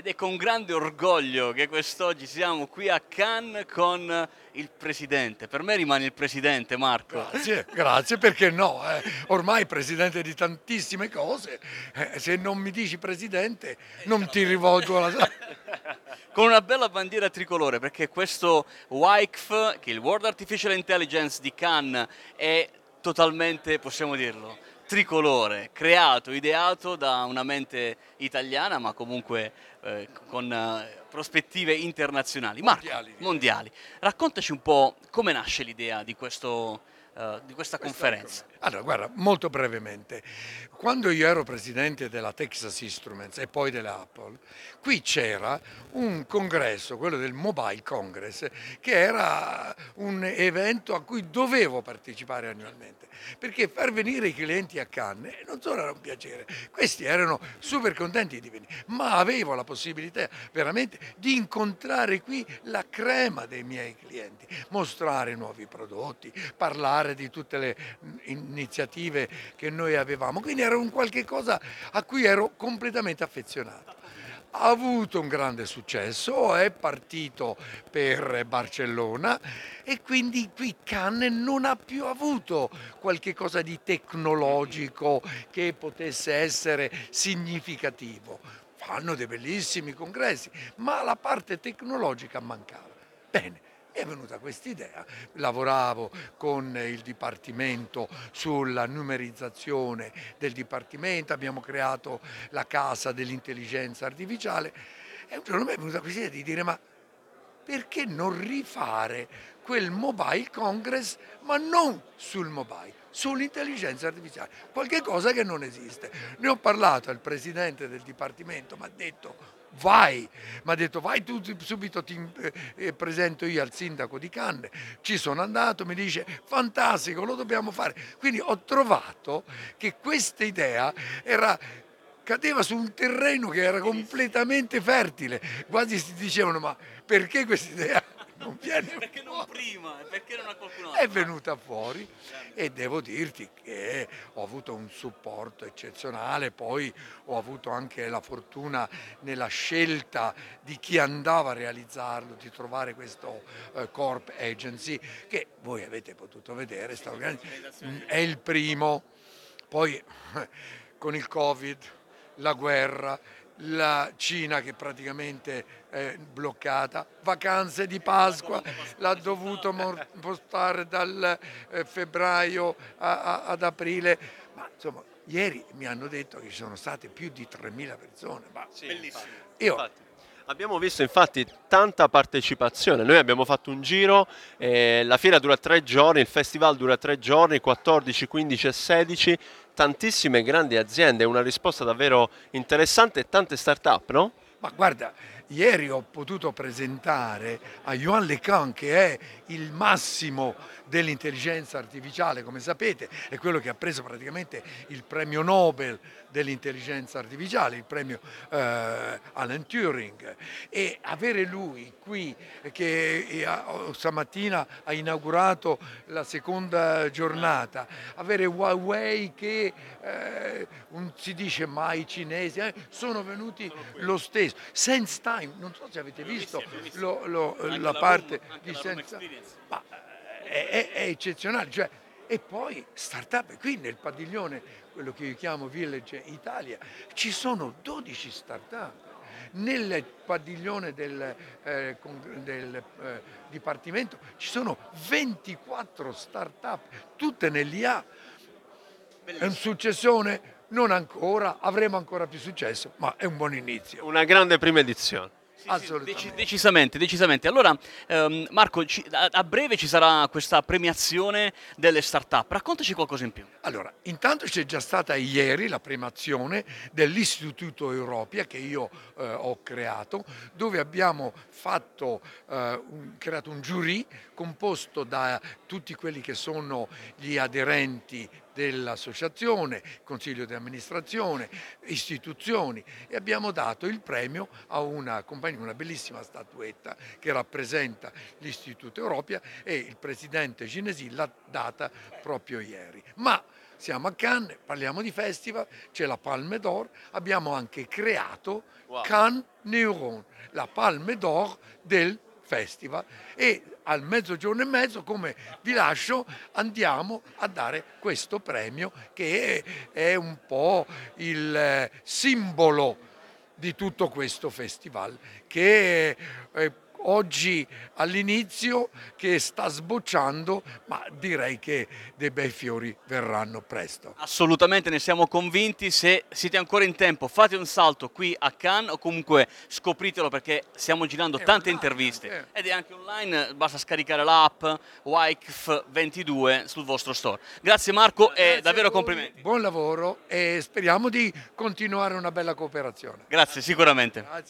ed è con grande orgoglio che quest'oggi siamo qui a Cannes con il presidente. Per me rimane il presidente, Marco. Grazie, grazie, perché no? eh? Ormai presidente di tantissime cose, eh, se non mi dici presidente non ti rivolgo la... con una bella bandiera tricolore, perché questo WICF, che è il World Artificial Intelligence di Cannes, è totalmente, possiamo dirlo, tricolore, creato, ideato da una mente italiana, ma comunque eh, con eh, prospettive internazionali. Marco, Mondiali. mondiali. Raccontaci un po' come nasce l'idea di, questo, eh, di questa conferenza. Allora, guarda, molto brevemente. Quando io ero presidente della Texas Instruments e poi dell'Apple, qui c'era un congresso, quello del Mobile Congress, che era un evento a cui dovevo partecipare annualmente, perché far venire i clienti a Cannes non solo era un piacere, questi erano super contenti di venire, ma avevo la possibilità veramente di incontrare qui la crema dei miei clienti, mostrare nuovi prodotti, parlare di tutte le iniziative che noi avevamo, quindi era un qualche cosa a cui ero completamente affezionato. Ha avuto un grande successo, è partito per Barcellona e quindi qui Cannes non ha più avuto qualche cosa di tecnologico che potesse essere significativo. Fanno dei bellissimi congressi, ma la parte tecnologica mancava. Bene, è venuta questa idea, lavoravo con il Dipartimento sulla numerizzazione del Dipartimento, abbiamo creato la casa dell'intelligenza artificiale e un giorno mi è venuta questa idea di dire ma perché non rifare quel mobile congress ma non sul mobile, sull'intelligenza artificiale, qualche cosa che non esiste. Ne ho parlato al presidente del Dipartimento, mi ha detto vai, mi ha detto vai tu subito ti eh, presento io al sindaco di Cannes, ci sono andato, mi dice fantastico, lo dobbiamo fare. Quindi ho trovato che questa idea era cadeva su un terreno che era completamente fertile, quasi si dicevano ma perché questa idea non viene Perché non prima? Perché non a qualcun altro? è venuta fuori e devo dirti che ho avuto un supporto eccezionale, poi ho avuto anche la fortuna nella scelta di chi andava a realizzarlo, di trovare questo eh, Corp Agency che voi avete potuto vedere, è il primo, poi con il Covid, la guerra, la Cina che praticamente è bloccata, vacanze di Pasqua, l'ha dovuto spostare dal eh, febbraio a- a- ad aprile, ma insomma ieri mi hanno detto che ci sono state più di 3.000 persone. Ma Bellissimo. io Infatti, abbiamo visto infatti tanta partecipazione, noi abbiamo fatto un giro, eh, la fiera dura tre giorni, il festival dura tre giorni, 14, 15 e 16, tantissime grandi aziende, una risposta davvero interessante e tante start-up, no? Ma guarda, ieri ho potuto presentare a Yuan LeCun, che è il massimo dell'intelligenza artificiale, come sapete, è quello che ha preso praticamente il premio Nobel dell'intelligenza artificiale, il premio eh, Alan Turing. E avere lui qui, che eh, stamattina ha inaugurato la seconda giornata, avere Huawei che eh, non si dice mai cinesi, eh, sono venuti lo stesso. Sense Time, non so se avete visto lo- lo- la parte di Sense Time, ma è, è- è eccezionale. Cioè, e poi startup, qui nel padiglione, quello che io chiamo Village Italia, ci sono 12 startup. Nel padiglione del, eh, del, eh, dipartimento ci sono 24 start-up, tutte nell'IA. È un successione? Non ancora, avremo ancora più successo, ma è un buon inizio. Una grande prima edizione. Sì, sì, Assolutamente. decisamente, decisamente. Allora, ehm, Marco, ci- a, a breve ci sarà questa premiazione delle start-up. Raccontaci qualcosa in più. Allora, intanto c'è già stata ieri la premazione dell'Istituto Europea che io eh, ho creato, dove abbiamo fatto, eh, un- creato un giurì composto da tutti quelli che sono gli aderenti dell'associazione, consiglio di amministrazione, istituzioni e abbiamo dato il premio a una compagnia, una bellissima statuetta che rappresenta l'Istituto Europea e il presidente Cinesi l'ha data proprio ieri. Ma siamo a Cannes, parliamo di festival, c'è la Palme d'Or, abbiamo anche creato Wow. Cannes Neuron, la Palme d'Or del festival e al mezzogiorno e mezzo come vi lascio andiamo a dare questo premio che è, è un po' il eh, simbolo di tutto questo festival che eh, oggi all'inizio che sta sbocciando ma direi che dei bei fiori verranno presto. Assolutamente, ne siamo convinti. Se siete ancora in tempo, fate un salto qui a Cannes o comunque scopritelo perché stiamo girando È tante online, interviste eh. ed è anche online. Basta scaricare l'app WIKF22 sul vostro store. Grazie Marco e Grazie davvero a voi, complimenti. Buon lavoro e speriamo di continuare una bella cooperazione. Grazie, sicuramente. Grazie.